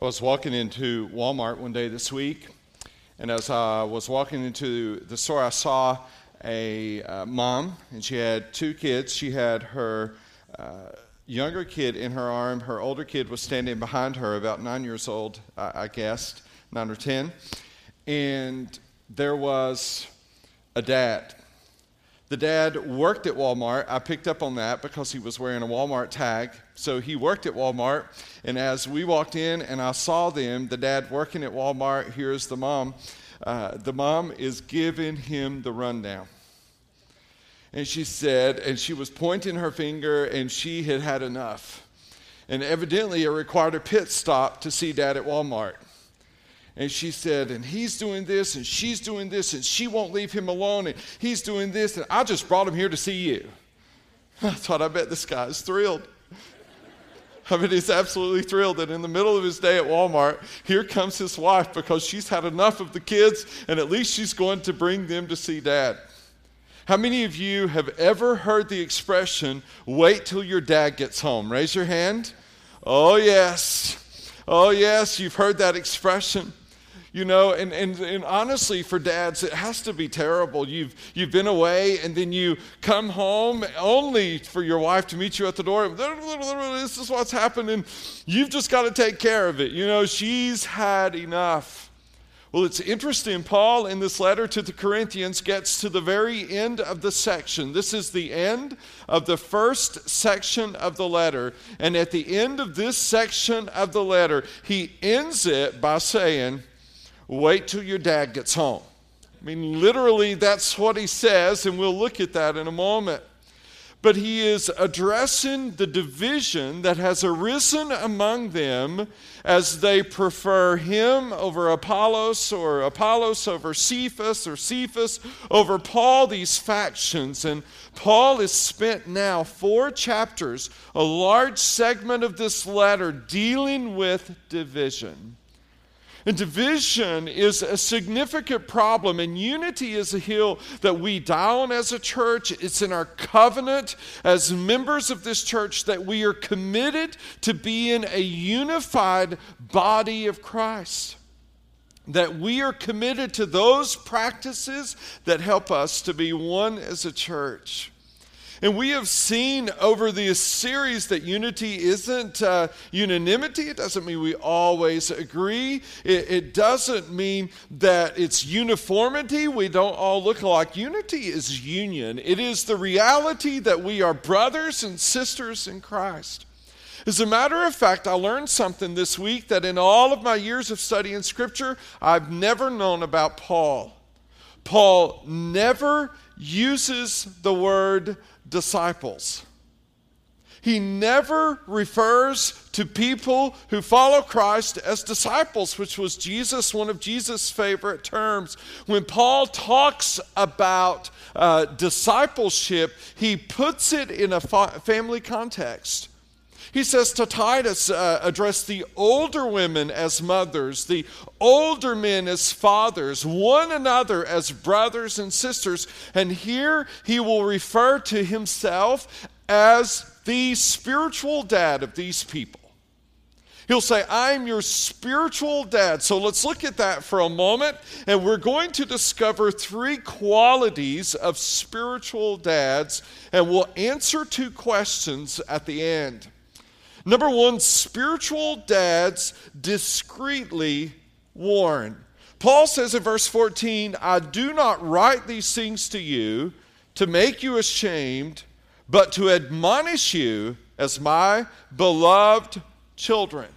I was walking into Walmart one day this week, and as I was walking into the store, I saw a uh, mom, and she had two kids. She had her uh, younger kid in her arm, her older kid was standing behind her, about nine years old, I, I guessed, nine or ten. And there was a dad the dad worked at Walmart. I picked up on that because he was wearing a Walmart tag. So he worked at Walmart. And as we walked in and I saw them, the dad working at Walmart, here's the mom. Uh, the mom is giving him the rundown. And she said, and she was pointing her finger, and she had had enough. And evidently, it required a pit stop to see dad at Walmart. And she said, and he's doing this, and she's doing this, and she won't leave him alone, and he's doing this, and I just brought him here to see you. I thought, I bet this guy is thrilled. I mean, he's absolutely thrilled that in the middle of his day at Walmart, here comes his wife because she's had enough of the kids, and at least she's going to bring them to see dad. How many of you have ever heard the expression, wait till your dad gets home? Raise your hand. Oh, yes. Oh, yes, you've heard that expression. You know, and, and, and honestly, for dads, it has to be terrible. You've, you've been away and then you come home only for your wife to meet you at the door. This is what's happening. You've just got to take care of it. You know, she's had enough. Well, it's interesting. Paul, in this letter to the Corinthians, gets to the very end of the section. This is the end of the first section of the letter. And at the end of this section of the letter, he ends it by saying, Wait till your dad gets home. I mean, literally, that's what he says, and we'll look at that in a moment. But he is addressing the division that has arisen among them as they prefer him over Apollos, or Apollos over Cephas, or Cephas over Paul, these factions. And Paul has spent now four chapters, a large segment of this letter, dealing with division. And division is a significant problem, and unity is a hill that we die on as a church. It's in our covenant as members of this church that we are committed to being a unified body of Christ. That we are committed to those practices that help us to be one as a church. And we have seen over this series that unity isn't uh, unanimity. It doesn't mean we always agree. It, it, doesn't mean that it's uniformity. We don't all look alike. Unity is union, it is the reality that we are brothers and sisters in Christ. As a matter of fact, I learned something this week that in all of my years of studying Scripture, I've never known about Paul. Paul never uses the word disciples. He never refers to people who follow Christ as disciples, which was Jesus, one of Jesus' favorite terms. When Paul talks about uh, discipleship, he puts it in a fa- family context. He says to Titus, uh, address the older women as mothers, the older men as fathers, one another as brothers and sisters. And here he will refer to himself as the spiritual dad of these people. He'll say, I'm your spiritual dad. So let's look at that for a moment. And we're going to discover three qualities of spiritual dads. And we'll answer two questions at the end. Number one, spiritual dads discreetly warn. Paul says in verse 14, I do not write these things to you to make you ashamed, but to admonish you as my beloved children.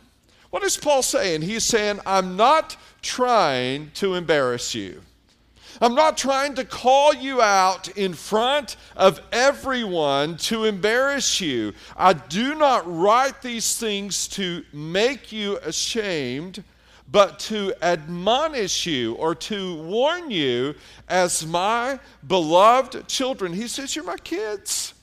What is Paul saying? He's saying, I'm not trying to embarrass you. I'm not trying to call you out in front of everyone to embarrass you. I do not write these things to make you ashamed, but to admonish you or to warn you as my beloved children. He says, You're my kids.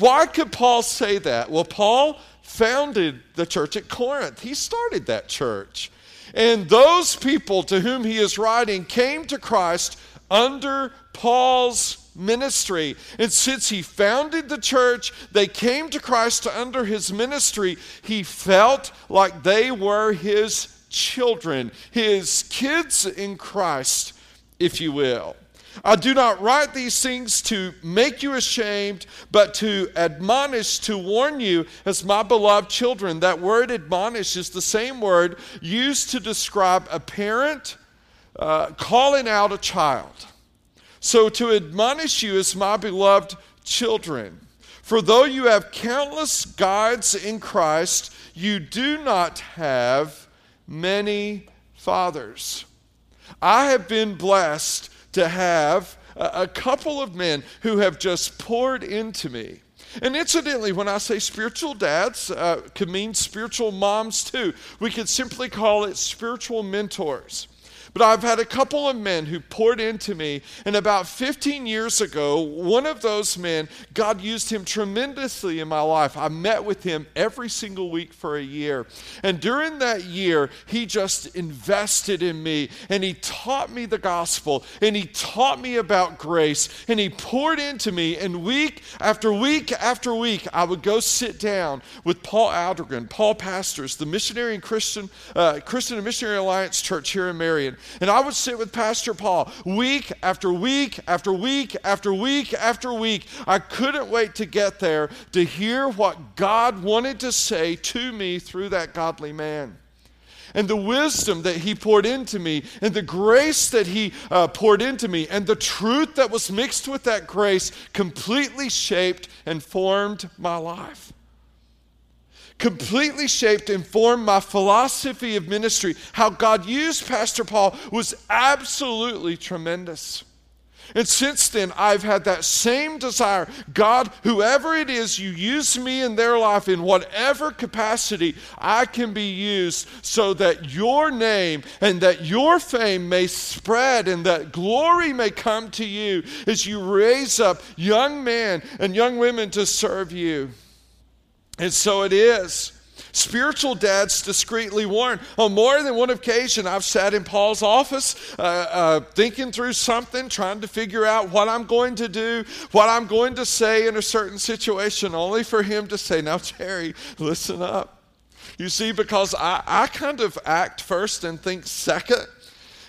Why could Paul say that? Well, Paul founded the church at Corinth, he started that church. And those people to whom he is writing came to Christ under Paul's ministry. And since he founded the church, they came to Christ under his ministry. He felt like they were his children, his kids in Christ, if you will. I do not write these things to make you ashamed, but to admonish, to warn you as my beloved children. That word admonish is the same word used to describe a parent uh, calling out a child. So to admonish you as my beloved children. For though you have countless guides in Christ, you do not have many fathers. I have been blessed to have a, couple of men who have just poured into me. And incidentally, when I say spiritual dads, uh, could mean spiritual moms too. We could simply call it spiritual mentors. But I've had a couple of men who poured into me, and about 15 years ago, one of those men, God used him tremendously in my life. I met with him every single week for a year. And during that year, he just invested in me, and he taught me the gospel, and he taught me about grace, and he poured into me. And week after week after week, I would go sit down with Paul Aldergren. Paul pastors the Missionary and Christian, uh, Christian and Missionary Alliance Church here in Marion. And I would sit with Pastor Paul week after week after week after week after week. I couldn't wait to get there to hear what God wanted to say to me through that godly man and the wisdom that he poured into me, and the grace that he uh, poured into me, and the truth that was mixed with that grace completely shaped and formed my life completely shaped and formed my philosophy of ministry. How God used Pastor Paul was absolutely tremendous. And since then, I've had that same desire. God, whoever it is, you use me in their life in whatever capacity I can be used so that your name and that your fame may spread and that glory may come to you as you raise up young men and young women to serve you. And so it is. Spiritual dads discreetly warn. On more than one occasion, I've sat in Paul's office uh, uh, thinking through something, trying to figure out what I'm going to do, what I'm going to say in a certain situation, only for him to say, Now, Jerry, listen up. You see, because I, I kind of act first and think second.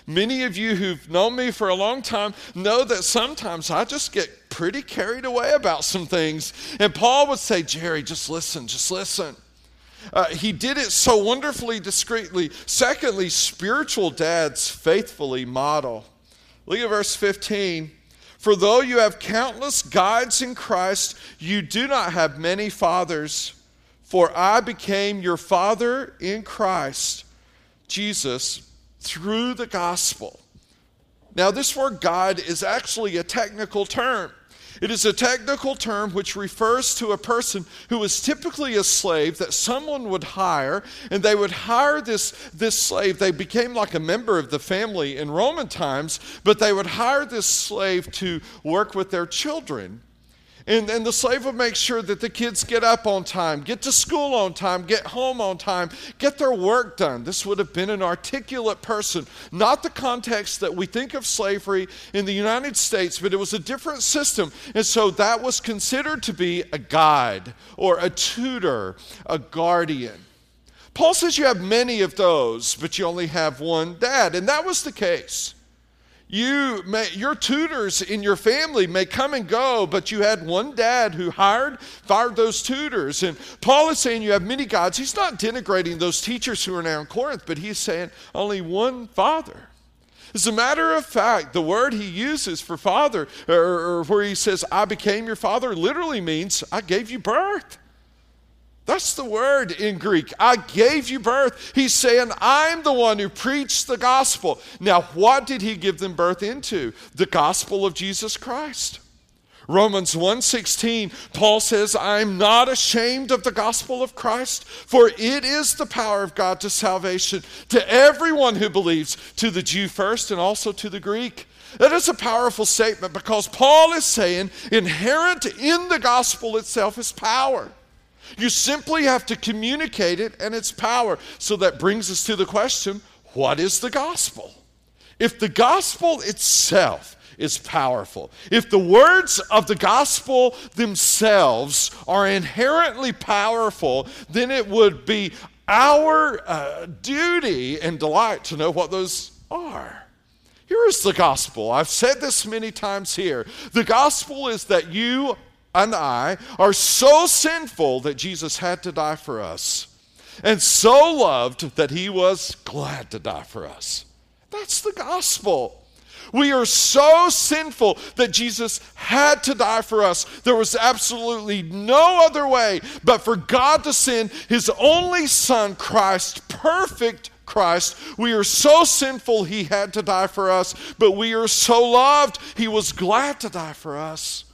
Many of you who've known me for a long time know that sometimes I just get pretty carried away about some things. And Paul would say, Jerry, just listen, just listen. Uh, he did it so wonderfully discreetly. Secondly, spiritual dads faithfully model. Look at verse 15. For though you have countless guides in Christ, you do not have many fathers. For I became your father in Christ, Jesus, through the gospel. Now, this word guide is actually a technical term. It is a technical term which refers to a person who was typically a slave that someone would hire, and they would hire this, this slave. They became like a member of the family in Roman times, but they would hire this slave to work with their children. And, and the slave would make sure that the kids get up on time, get to school on time, get home on time, get their work done. This would have been an articulate person, not the context that we think of slavery in the United States, but it was a different system. And so that was considered to be a guide or a tutor, a guardian. Paul says you have many of those, but you only have one dad. And that was the case. You may, your tutors in your family may come and go, but you had one dad who hired, fired those tutors. And Paul is saying you have many guides. He's not denigrating those teachers who are now in Corinth, but he's saying only one father. As a matter of fact, the word he uses for father, or, or where he says, I became your father, literally means I gave you birth. That's the word in Greek. I gave you birth. He's saying, I'm the one who preached the gospel. Now, what did he give them birth into? The gospel of Jesus Christ. Romans 1:16 Paul says I'm not ashamed of the gospel of Christ for it is the power of God to salvation to everyone who believes to the Jew first and also to the Greek that is a powerful statement because Paul is saying inherent in the gospel itself is power you simply have to communicate it and its power. So that brings us to the question what is the gospel? If the gospel itself is powerful. If the words of the gospel themselves are inherently powerful, then it would be our uh, duty and delight to know what those are. Here is the gospel. I've said this many times here. The gospel is that you and I are so sinful that Jesus had to die for us, and so loved that he was glad to die for us. That's the gospel. We are so sinful that Jesus had to die for us. There was absolutely no other way but for God to send his only Son, Christ, perfect Christ. We are so sinful, he had to die for us, but we are so loved, he was glad to die for us.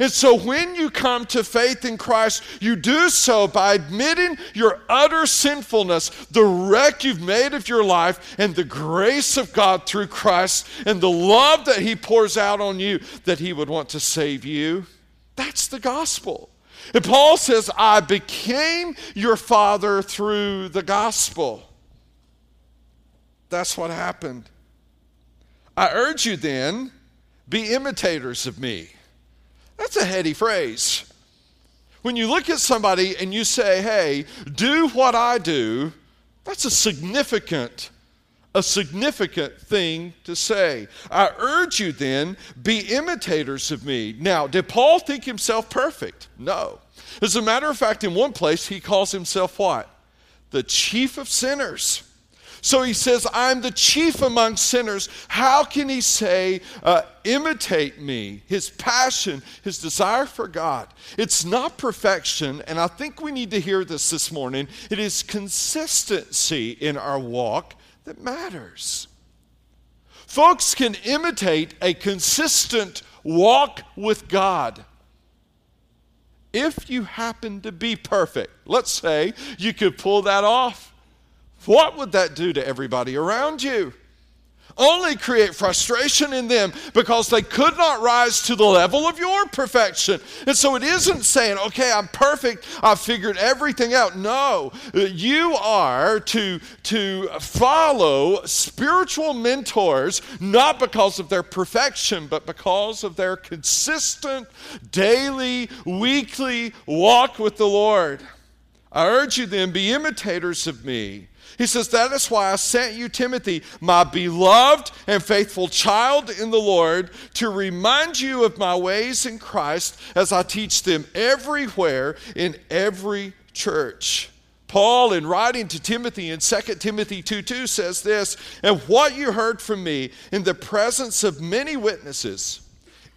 And so when you come to faith in Christ, you do so by admitting your utter sinfulness, the wreck you've made of your life, and the grace of God through Christ, and the love that He pours out on you that He would want to save you. That's the gospel. And Paul says, I became your father through the gospel. That's what happened. I urge you then, be imitators of me that's a heady phrase. When you look at somebody and you say, hey, do what I do, that's a significant, a significant thing to say. I urge you then, be imitators of me. Now, did Paul think himself perfect? No. As a matter of fact, in one place, he calls himself what? The chief of sinners. So he says, I'm the chief among sinners. How can he say, uh, imitate me? His passion, his desire for God. It's not perfection, and I think we need to hear this this morning. It is consistency in our walk that matters. Folks can imitate a consistent walk with God if you happen to be perfect. Let's say you could pull that off. What would that do to everybody around you? Only create frustration in them because they could not rise to the level of your perfection. And so it isn't saying, okay, I'm perfect, I've figured everything out. No, you are to, to follow spiritual mentors not because of their perfection, but because of their consistent, daily, weekly walk with the Lord. I urge you then, be imitators of me he says, That is why I sent you, Timothy, my beloved and faithful child in the Lord, to remind you of my ways in Christ as I teach them everywhere in every church. Paul, in writing to Timothy in 2 Timothy 2 2, says this And what you heard from me in the presence of many witnesses,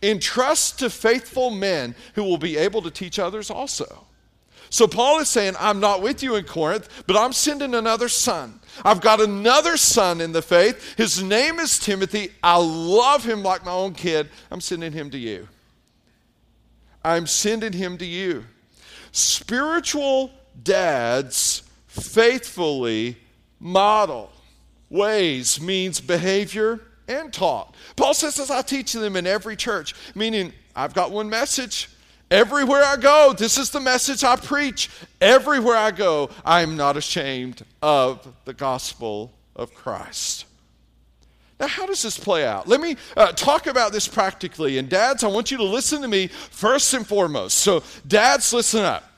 entrust to faithful men who will be able to teach others also. So Paul is saying, I'm not with you in Corinth, but I'm sending another son. I've got another son in the faith. His name is Timothy. I love him like my own kid. I'm sending him to you. I'm sending him to you. Spiritual dads faithfully model ways means behavior and taught. Paul says, as I teach them in every church, meaning I've got one message Everywhere I go, this is the message I preach. Everywhere I go, I am not ashamed of the gospel of Christ. Now, how does this play out? Let me uh, talk about this practically. And, dads, I want you to listen to me first and foremost. So, dads, listen up.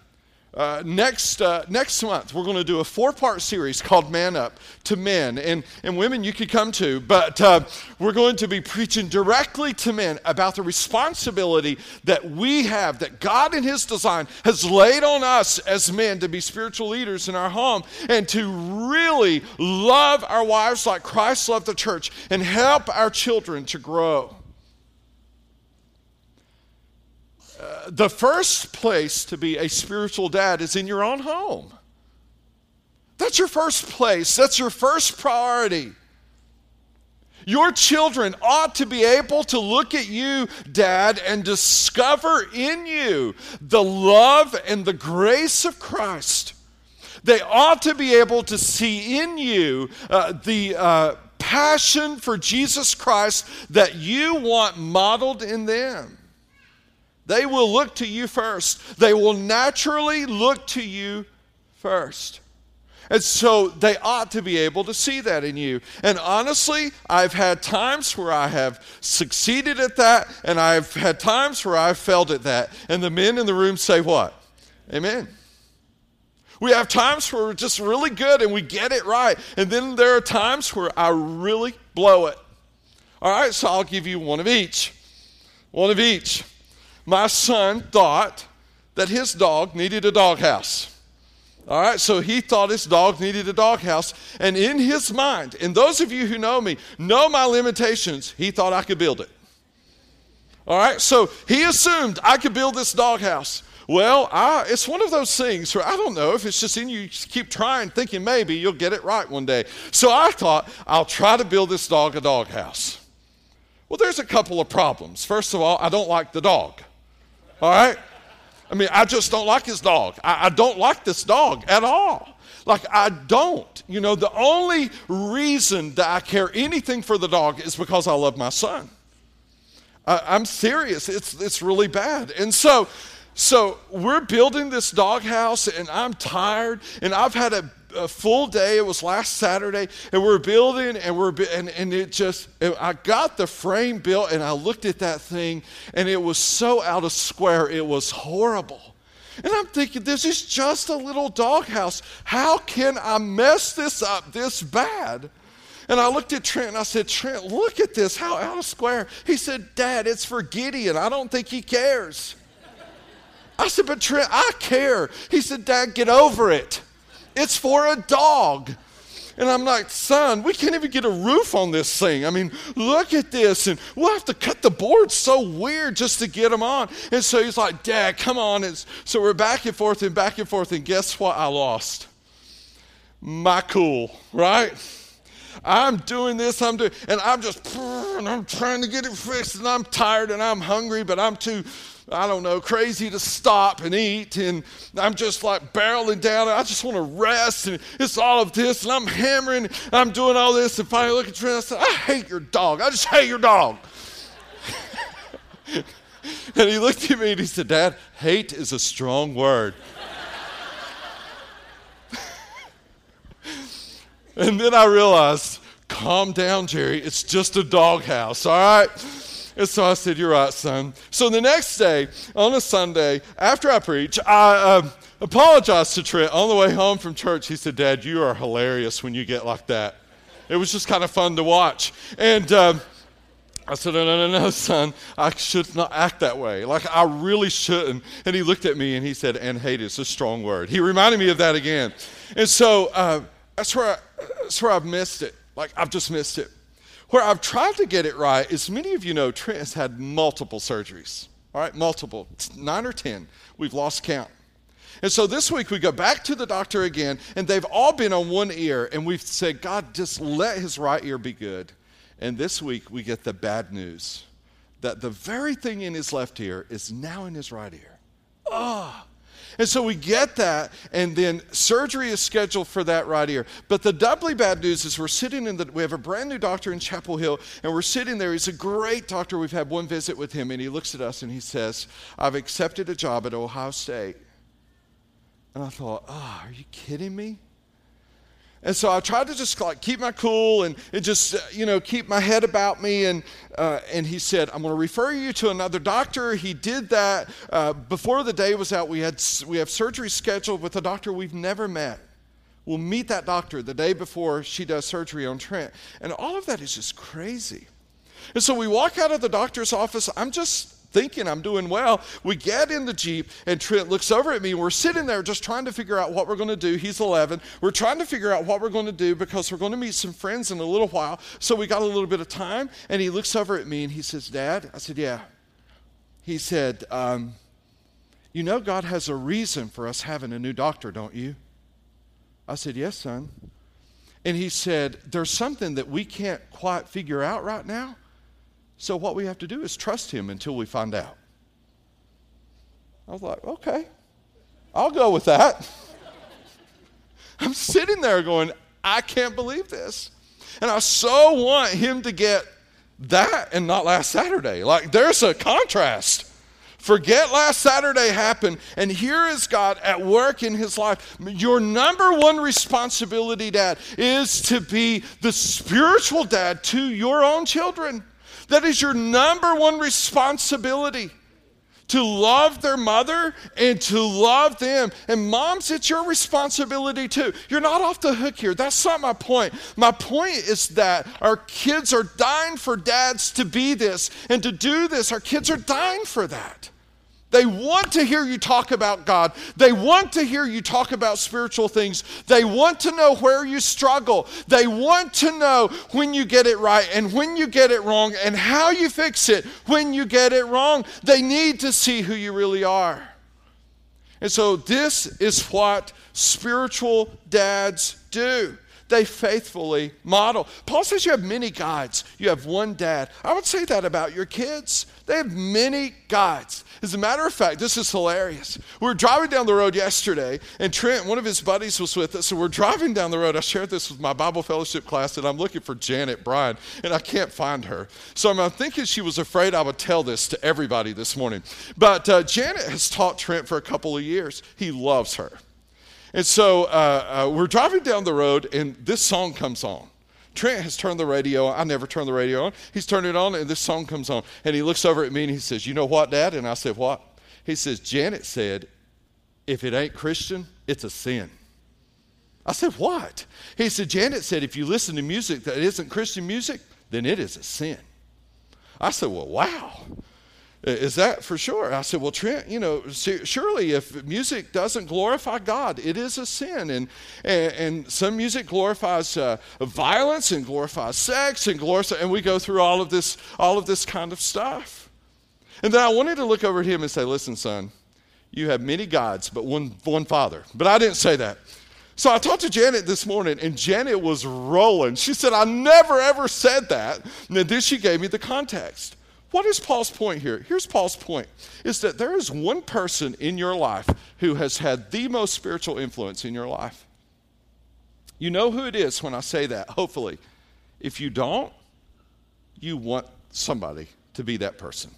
Uh, next, uh, next month, we're going to do a four part series called Man Up to Men. And, and women, you could come too, but uh, we're going to be preaching directly to men about the responsibility that we have, that God in His design has laid on us as men to be spiritual leaders in our home and to really love our wives like Christ loved the church and help our children to grow. The first place to be a spiritual dad is in your own home. That's your first place, that's your first priority. Your children ought to be able to look at you, Dad, and discover in you the love and the grace of Christ. They ought to be able to see in you uh, the uh, passion for Jesus Christ that you want modeled in them. They will look to you first. They will naturally look to you first. And so they ought to be able to see that in you. And honestly, I've had times where I have succeeded at that, and I've had times where I've failed at that. And the men in the room say, What? Amen. We have times where we're just really good and we get it right. And then there are times where I really blow it. All right, so I'll give you one of each. One of each. My son thought that his dog needed a doghouse. All right, so he thought his dog needed a doghouse. And in his mind, and those of you who know me know my limitations, he thought I could build it. All right, so he assumed I could build this doghouse. Well, I, it's one of those things where I don't know if it's just in you, you keep trying, thinking maybe you'll get it right one day. So I thought, I'll try to build this dog a doghouse. Well, there's a couple of problems. First of all, I don't like the dog. All right? I mean, I just don't like his dog. I, I don't like this dog at all. Like, I don't. You know, the only reason that I care anything for the dog is because I love my son. I, am serious. It's, it's really bad. And so, so we're building this doghouse, and I'm tired, and I've had a a full day. It was last Saturday, and we're building, and we're and, and it just. I got the frame built, and I looked at that thing, and it was so out of square. It was horrible. And I'm thinking, this is just a little doghouse. How can I mess this up this bad? And I looked at Trent and I said, Trent, look at this, how out of square. He said, Dad, it's for Gideon. I don't think he cares. I said, but Trent, I care. He said, Dad, get over it. It's for a dog. And I'm like, son, we can't even get a roof on this thing. I mean, look at this. And we'll have to cut the boards so weird just to get them on. And so he's like, Dad, come on. And so we're back and forth and back and forth. And guess what? I lost my cool, right? I'm doing this, I'm doing, and I'm just, and I'm trying to get it fixed, and I'm tired and I'm hungry, but I'm too I don't know, crazy to stop and eat. And I'm just like barreling down. I just want to rest. And it's all of this. And I'm hammering. I'm doing all this. And finally look at Trent. I said, I hate your dog. I just hate your dog. and he looked at me and he said, Dad, hate is a strong word. And then I realized, calm down, Jerry. It's just a doghouse, all right? And so I said, You're right, son. So the next day, on a Sunday, after I preach, I uh, apologized to Trent on the way home from church. He said, Dad, you are hilarious when you get like that. It was just kind of fun to watch. And um, I said, No, no, no, no, son. I should not act that way. Like, I really shouldn't. And he looked at me and he said, And hate is a strong word. He reminded me of that again. And so uh, that's, where I, that's where I've missed it. Like, I've just missed it. Where I've tried to get it right is many of you know Trent has had multiple surgeries. All right, multiple, nine or 10. We've lost count. And so this week we go back to the doctor again, and they've all been on one ear, and we've said, God, just let his right ear be good. And this week we get the bad news that the very thing in his left ear is now in his right ear. Oh, and so we get that, and then surgery is scheduled for that right ear. But the doubly bad news is we're sitting in the, we have a brand new doctor in Chapel Hill, and we're sitting there. He's a great doctor. We've had one visit with him, and he looks at us and he says, I've accepted a job at Ohio State. And I thought, oh, are you kidding me? And so I tried to just like keep my cool and, and just, uh, you know, keep my head about me. And, uh, and he said, I'm going to refer you to another doctor. He did that uh, before the day was out. We, had, we have surgery scheduled with a doctor we've never met. We'll meet that doctor the day before she does surgery on Trent. And all of that is just crazy. And so we walk out of the doctor's office. I'm just thinking I'm doing well. We get in the Jeep, and Trent looks over at me. We're sitting there just trying to figure out what we're going to do. He's 11. We're trying to figure out what we're going to do because we're going to meet some friends in a little while. So we got a little bit of time, and he looks over at me and he says, Dad, I said, Yeah. He said, um, You know, God has a reason for us having a new doctor, don't you? I said, Yes, son. And he said, There's something that we can't quite figure out right now. So what we have to do is trust him until we find out. I was like, okay, I'll go with that. I'm sitting there going, I can't believe this. And I so want him to get that and not last Saturday. Like, there's a contrast Forget last Saturday happened, and here is God at work in his life. Your number one responsibility, Dad, is to be the spiritual dad to your own children. That is your number one responsibility to love their mother and to love them. And moms, it's your responsibility too. You're not off the hook here. That's not my point. My point is that our kids are dying for dads to be this and to do this. Our kids are dying for that. They want to hear you talk about God. They want to hear you talk about spiritual things. They want to know where you struggle. They want to know when you get it right and when you get it wrong and how you fix it when you get it wrong. They need to see who you really are. And so, this is what spiritual dads do they faithfully model. Paul says you have many guides, you have one dad. I would say that about your kids. They have many guides. As a matter of fact, this is hilarious. We were driving down the road yesterday, and Trent, one of his buddies, was with us. So we're driving down the road. I shared this with my Bible fellowship class, and I'm looking for Janet Bryan, and I can't find her. So I'm thinking she was afraid I would tell this to everybody this morning. But uh, Janet has taught Trent for a couple of years. He loves her. And so uh, uh, we're driving down the road, and this song comes on. Trent has turned the radio on. I never turn the radio on. He's turned it on, and this song comes on. And he looks over at me and he says, You know what, Dad? And I said, What? He says, Janet said, If it ain't Christian, it's a sin. I said, What? He said, Janet said, If you listen to music that isn't Christian music, then it is a sin. I said, Well, wow. Is that for sure? I said, Well, Trent, you know, surely if music doesn't glorify God, it is a sin. And, and, and some music glorifies uh, violence and glorifies sex and glorifies, and we go through all of this, all of this kind of stuff. And then I wanted to look over at him and say, Listen, son, you have many guides, but one, one father. But I didn't say that. So I talked to Janet this morning, and Janet was rolling. She said, I never ever said that. And then she gave me the context. What is Paul's point here? Here's Paul's point is that there is one person in your life who has had the most spiritual influence in your life. You know who it is when I say that, hopefully. If you don't, you want somebody to be that person.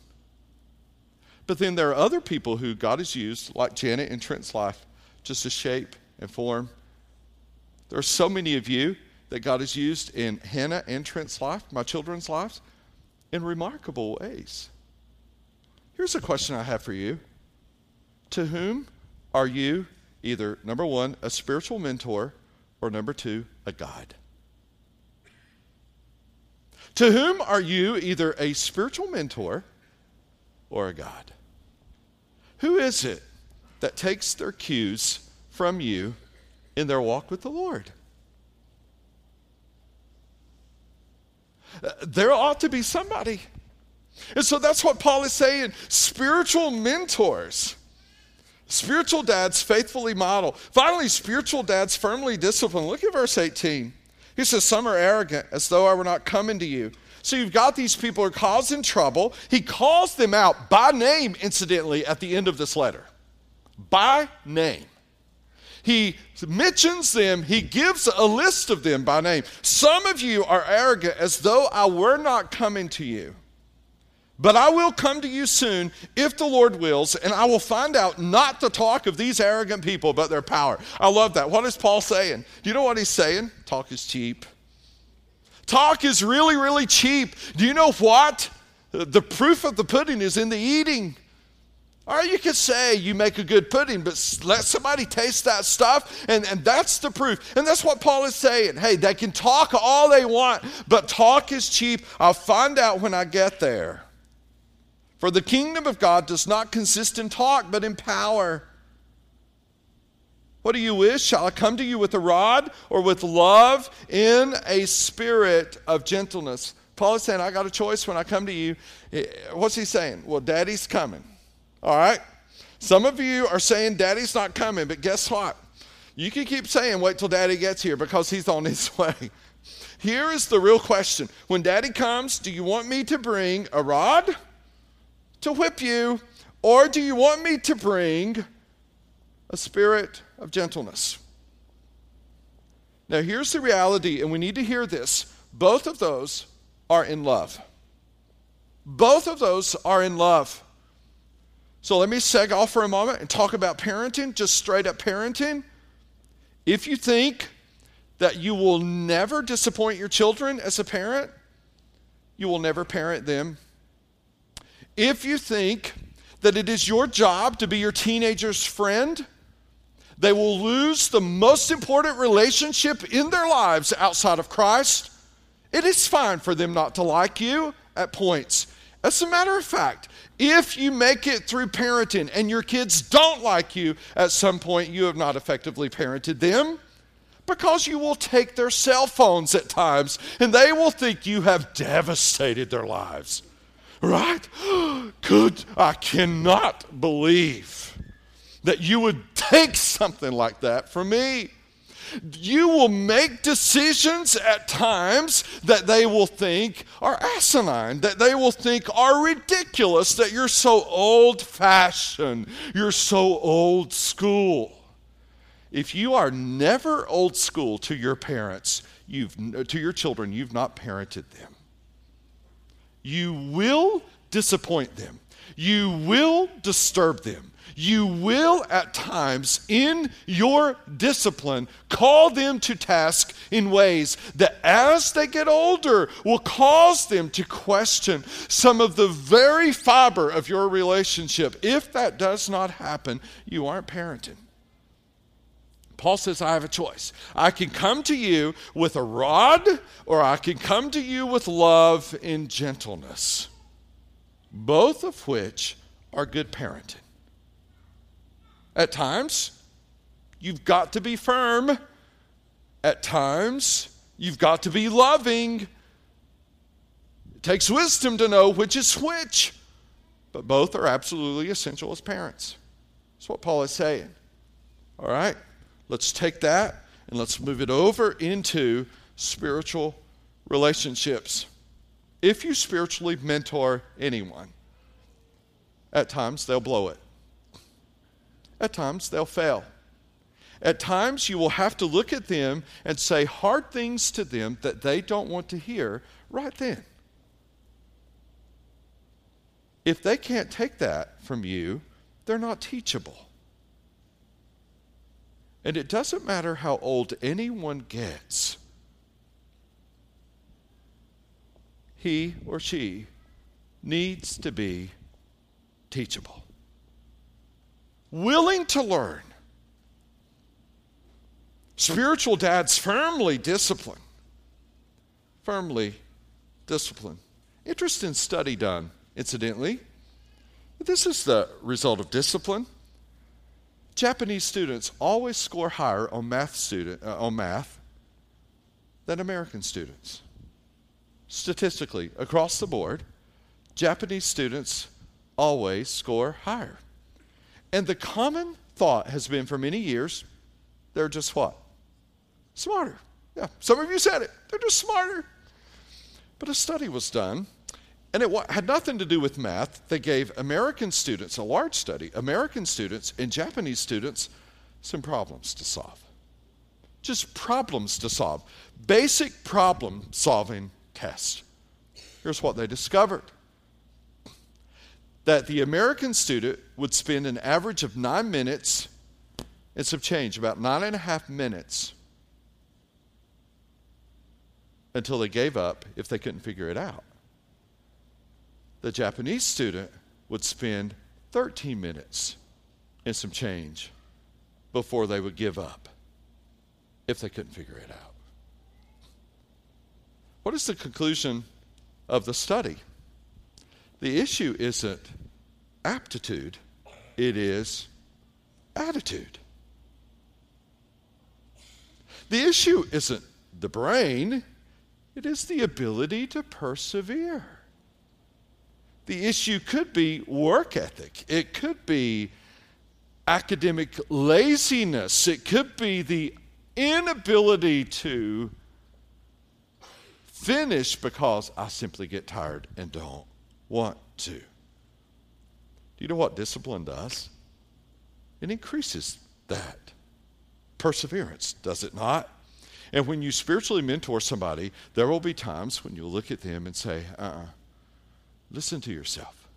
But then there are other people who God has used, like Janet and Trent's life, just to shape and form. There are so many of you that God has used in Hannah and Trent's life, my children's lives in remarkable ways. Here's a question I have for you To whom are you either, number one, a spiritual mentor, or number two, a guide? To whom are you either a spiritual mentor or a guide? Who is it that takes their cues from you in their walk with the Lord? There ought to be somebody. And so that's what Paul is saying spiritual mentors. Spiritual dads faithfully model. Finally, spiritual dads firmly discipline. Look at verse 18. He says, Some are arrogant, as though I were not coming to you. So you've got these people who are causing trouble. He calls them out by name, incidentally, at the end of this letter. By name. He mentions them, he gives a list of them by name. Some of you are arrogant as though I were not coming to you. But I will come to you soon if the Lord wills, and I will find out not the talk of these arrogant people, but their power. I love that. What is Paul saying? Do you know what he's saying? Talk is cheap. Talk is really, really cheap. Do you know what? The proof of the pudding is in the eating. Or you could say you make a good pudding, but let somebody taste that stuff, and, and that's the proof. And that's what Paul is saying. Hey, they can talk all they want, but talk is cheap. I'll find out when I get there. For the kingdom of God does not consist in talk, but in power. What do you wish? Shall I come to you with a rod or with love in a spirit of gentleness? Paul is saying, I got a choice when I come to you. Eh, what's he saying? Well, daddy's coming. All right? Some of you are saying daddy's not coming, but guess what? You can keep saying wait till daddy gets here because he's on his way. Here is the real question When daddy comes, do you want me to bring a rod to whip you, or do you want me to bring a spirit of gentleness? Now, here's the reality, and we need to hear this. Both of those are in love. Both of those are in love. So let me seg off for a moment and talk about parenting, just straight up parenting. If you think that you will never disappoint your children as a parent, you will never parent them. If you think that it is your job to be your teenager's friend, they will lose the most important relationship in their lives outside of Christ. It is fine for them not to like you at points. As a matter of fact, if you make it through parenting and your kids don't like you, at some point you have not effectively parented them because you will take their cell phones at times and they will think you have devastated their lives. Right? Good. I cannot believe that you would take something like that from me. You will make decisions at times that they will think are asinine, that they will think are ridiculous, that you're so old fashioned, you're so old school. If you are never old school to your parents, you've, to your children, you've not parented them. You will disappoint them. You will disturb them. You will, at times, in your discipline, call them to task in ways that, as they get older, will cause them to question some of the very fiber of your relationship. If that does not happen, you aren't parenting. Paul says, I have a choice. I can come to you with a rod, or I can come to you with love and gentleness, both of which are good parenting. At times, you've got to be firm. At times, you've got to be loving. It takes wisdom to know which is which, but both are absolutely essential as parents. That's what Paul is saying. All right? Let's take that and let's move it over into spiritual relationships. If you spiritually mentor anyone, at times they'll blow it. At times they'll fail. At times you will have to look at them and say hard things to them that they don't want to hear right then. If they can't take that from you, they're not teachable. And it doesn't matter how old anyone gets, he or she needs to be teachable, willing to learn. Spiritual dads firmly discipline. Firmly discipline. Interesting study done, incidentally. This is the result of discipline. Japanese students always score higher on math, student, uh, on math than American students. Statistically, across the board, Japanese students always score higher. And the common thought has been for many years they're just what? Smarter. Yeah, some of you said it. They're just smarter. But a study was done and it had nothing to do with math. They gave American students, a large study, American students and Japanese students some problems to solve. Just problems to solve. Basic problem solving tests. Here's what they discovered that the American student would spend an average of nine minutes and some change, about nine and a half minutes, until they gave up if they couldn't figure it out the Japanese student would spend 13 minutes and some change before they would give up if they couldn't figure it out. What is the conclusion of the study? The issue isn't aptitude, it is attitude. The issue isn't the brain, it is the ability to persevere. The issue could be work ethic, it could be academic laziness, it could be the inability to finish because I simply get tired and don't want to. Do you know what discipline does? It increases that perseverance, does it not? And when you spiritually mentor somebody, there will be times when you look at them and say, uh uh-uh, uh Listen to yourself.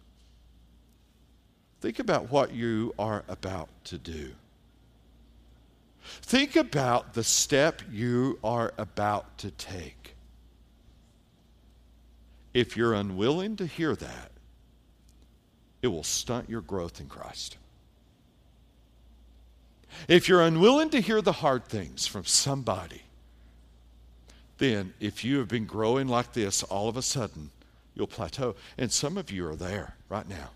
think about what you are about to do. Think about the step you are about to take. If you're unwilling to hear that, it will stunt your growth in Christ. If you're unwilling to hear the hard things from somebody, then if you have been growing like this, all of a sudden you'll plateau. And some of you are there right now.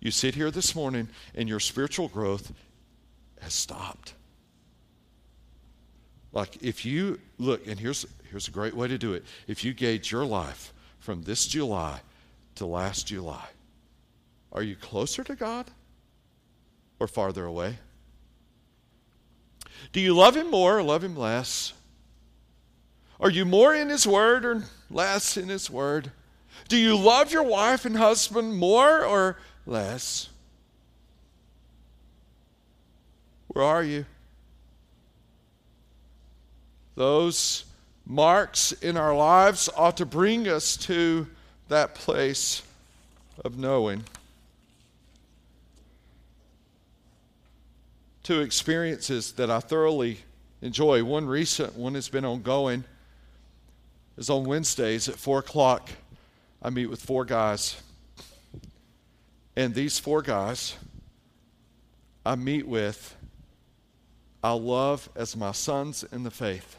You sit here this morning and your spiritual growth has stopped. Like if you look, and here's, here's a great way to do it. If you gauge your life from this July to last July, are you closer to God or farther away? Do you love Him more or love Him less? Are you more in His Word or less in His Word? Do you love your wife and husband more or less? Where are you? Those marks in our lives ought to bring us to that place of knowing. Two experiences that I thoroughly enjoy. One recent, one has been ongoing, is on Wednesdays at 4 o'clock. I meet with four guys. And these four guys I meet with, I love as my sons in the faith.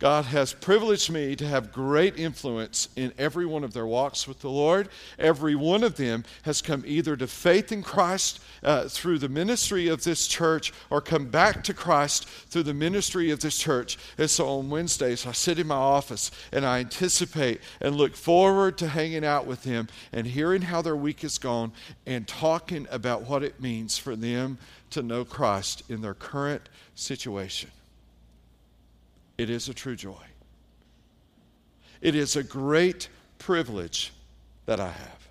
God has privileged me to have great influence in every one of their walks with the Lord. Every one of them has come either to faith in Christ uh, through the ministry of this church or come back to Christ through the ministry of this church. And so on Wednesdays, I sit in my office and I anticipate and look forward to hanging out with them and hearing how their week has gone and talking about what it means for them to know Christ in their current situation. It is a true joy. It is a great privilege that I have.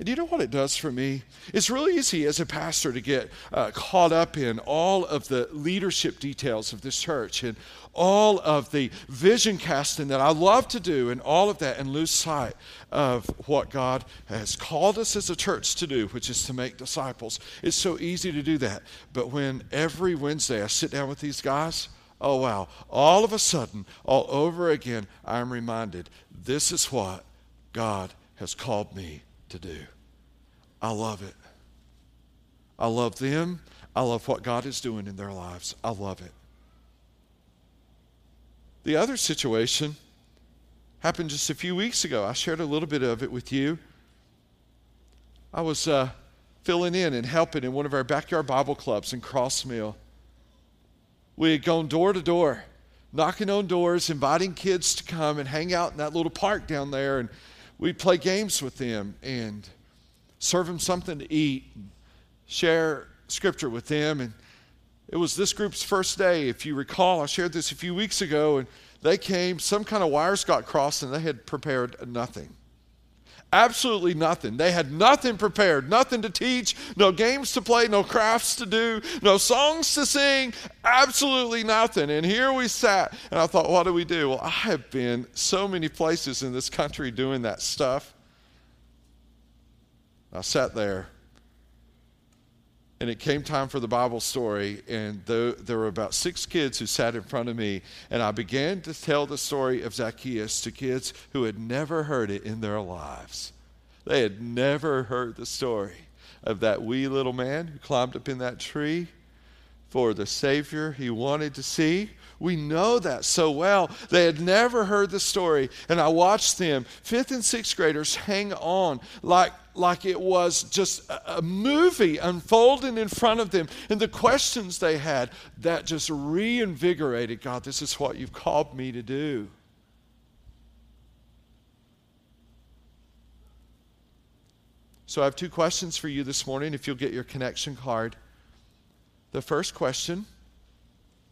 And you know what it does for me? It's really easy as a pastor to get uh, caught up in all of the leadership details of this church and all of the vision casting that I love to do and all of that and lose sight of what God has called us as a church to do, which is to make disciples. It's so easy to do that. But when every Wednesday I sit down with these guys, oh wow, all of a sudden, all over again, I'm reminded this is what God has called me to do. I love it. I love them. I love what God is doing in their lives. I love it. The other situation happened just a few weeks ago. I shared a little bit of it with you. I was uh, filling in and helping in one of our backyard Bible clubs in Crossmill. We had gone door to door, knocking on doors, inviting kids to come and hang out in that little park down there. And we'd play games with them and serve them something to eat, share scripture with them. And it was this group's first day. If you recall, I shared this a few weeks ago, and they came, some kind of wires got crossed, and they had prepared nothing. Absolutely nothing. They had nothing prepared, nothing to teach, no games to play, no crafts to do, no songs to sing, absolutely nothing. And here we sat, and I thought, what do we do? Well, I have been so many places in this country doing that stuff. I sat there, and it came time for the Bible story, and there, there were about six kids who sat in front of me, and I began to tell the story of Zacchaeus to kids who had never heard it in their lives. They had never heard the story of that wee little man who climbed up in that tree for the Savior he wanted to see. We know that so well. They had never heard the story. And I watched them, fifth and sixth graders, hang on like, like it was just a, a movie unfolding in front of them. And the questions they had that just reinvigorated God, this is what you've called me to do. So I have two questions for you this morning if you'll get your connection card. The first question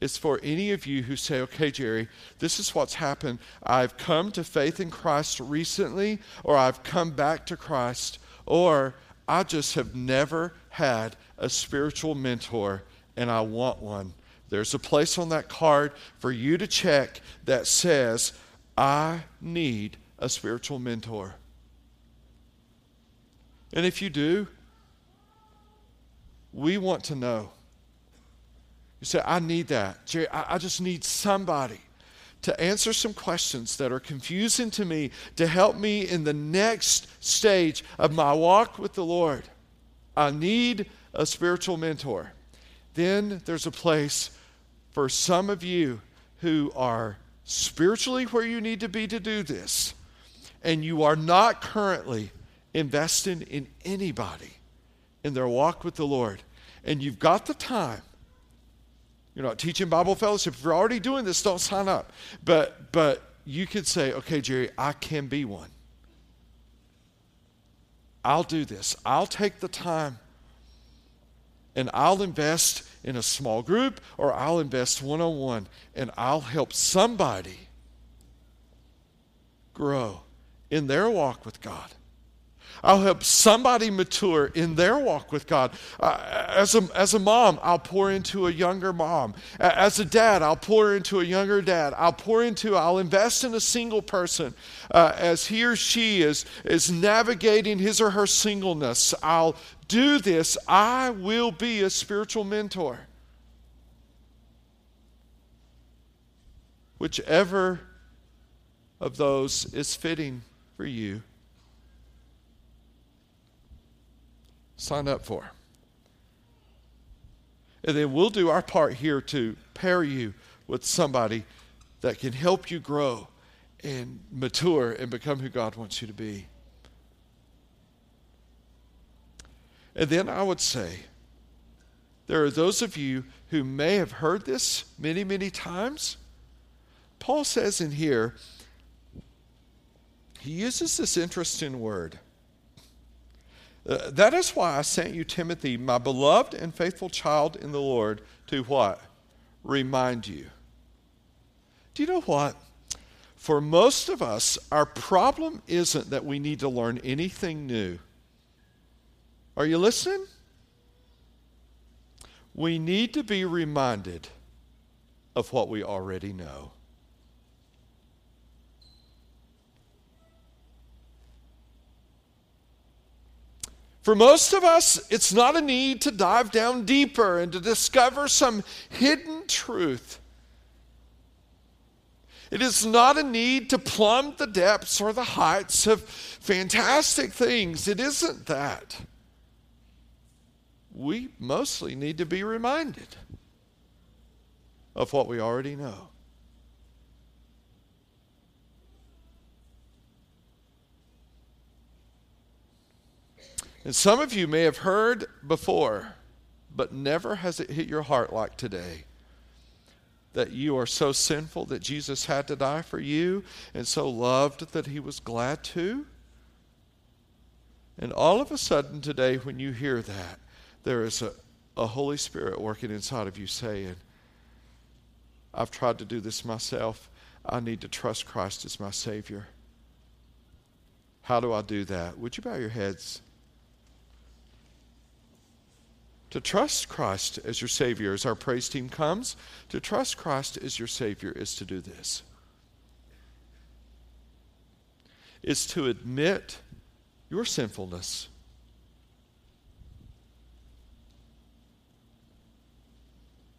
is for any of you who say, okay, Jerry, this is what's happened. I've come to faith in Christ recently, or I've come back to Christ, or I just have never had a spiritual mentor and I want one. There's a place on that card for you to check that says, I need a spiritual mentor? And if you do, we want to know. You say, I need that. Jerry, I, I just need somebody to answer some questions that are confusing to me to help me in the next stage of my walk with the Lord. I need a spiritual mentor. Then there's a place for some of you who are spiritually where you need to be to do this, and you are not currently investing in anybody in their walk with the Lord, and you've got the time. You're not teaching Bible fellowship. If you're already doing this, don't sign up. But but you could say, okay, Jerry, I can be one. I'll do this. I'll take the time and I'll invest in a small group or I'll invest one on one and I'll help somebody grow in their walk with God. I'll help somebody mature in their walk with God. Uh, as, a, as a mom, I'll pour into a younger mom. As a dad, I'll pour into a younger dad. I'll pour into, I'll invest in a single person uh, as he or she is, is navigating his or her singleness. I'll do this. I will be a spiritual mentor. Whichever of those is fitting for you. Sign up for. And then we'll do our part here to pair you with somebody that can help you grow and mature and become who God wants you to be. And then I would say, there are those of you who may have heard this many, many times. Paul says in here, he uses this interesting word. Uh, that is why I sent you Timothy, my beloved and faithful child in the Lord, to what? Remind you. Do you know what? For most of us, our problem isn't that we need to learn anything new. Are you listening? We need to be reminded of what we already know. For most of us, it's not a need to dive down deeper and to discover some hidden truth. It is not a need to plumb the depths or the heights of fantastic things. It isn't that. We mostly need to be reminded of what we already know. And some of you may have heard before, but never has it hit your heart like today that you are so sinful that Jesus had to die for you and so loved that he was glad to. And all of a sudden today, when you hear that, there is a, a Holy Spirit working inside of you saying, I've tried to do this myself. I need to trust Christ as my Savior. How do I do that? Would you bow your heads? To trust Christ as your Savior, as our praise team comes, to trust Christ as your Savior is to do this. Is to admit your sinfulness.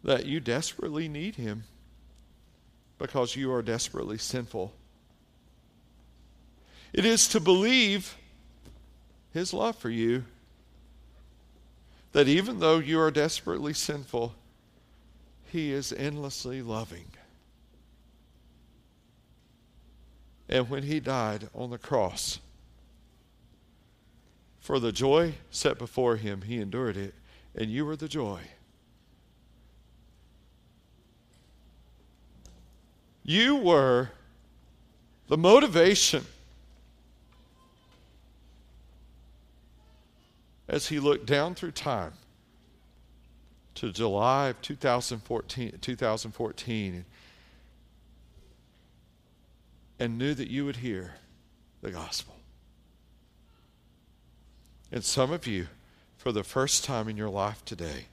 That you desperately need Him because you are desperately sinful. It is to believe His love for you that even though you are desperately sinful, He is endlessly loving. And when He died on the cross, for the joy set before Him, He endured it, and you were the joy. You were the motivation as he looked down through time to July of 2014, 2014 and knew that you would hear the gospel. And some of you, for the first time in your life today,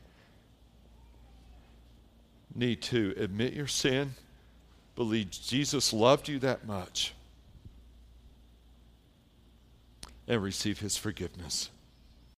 need to admit your sin, believe Jesus loved you that much, and receive his forgiveness.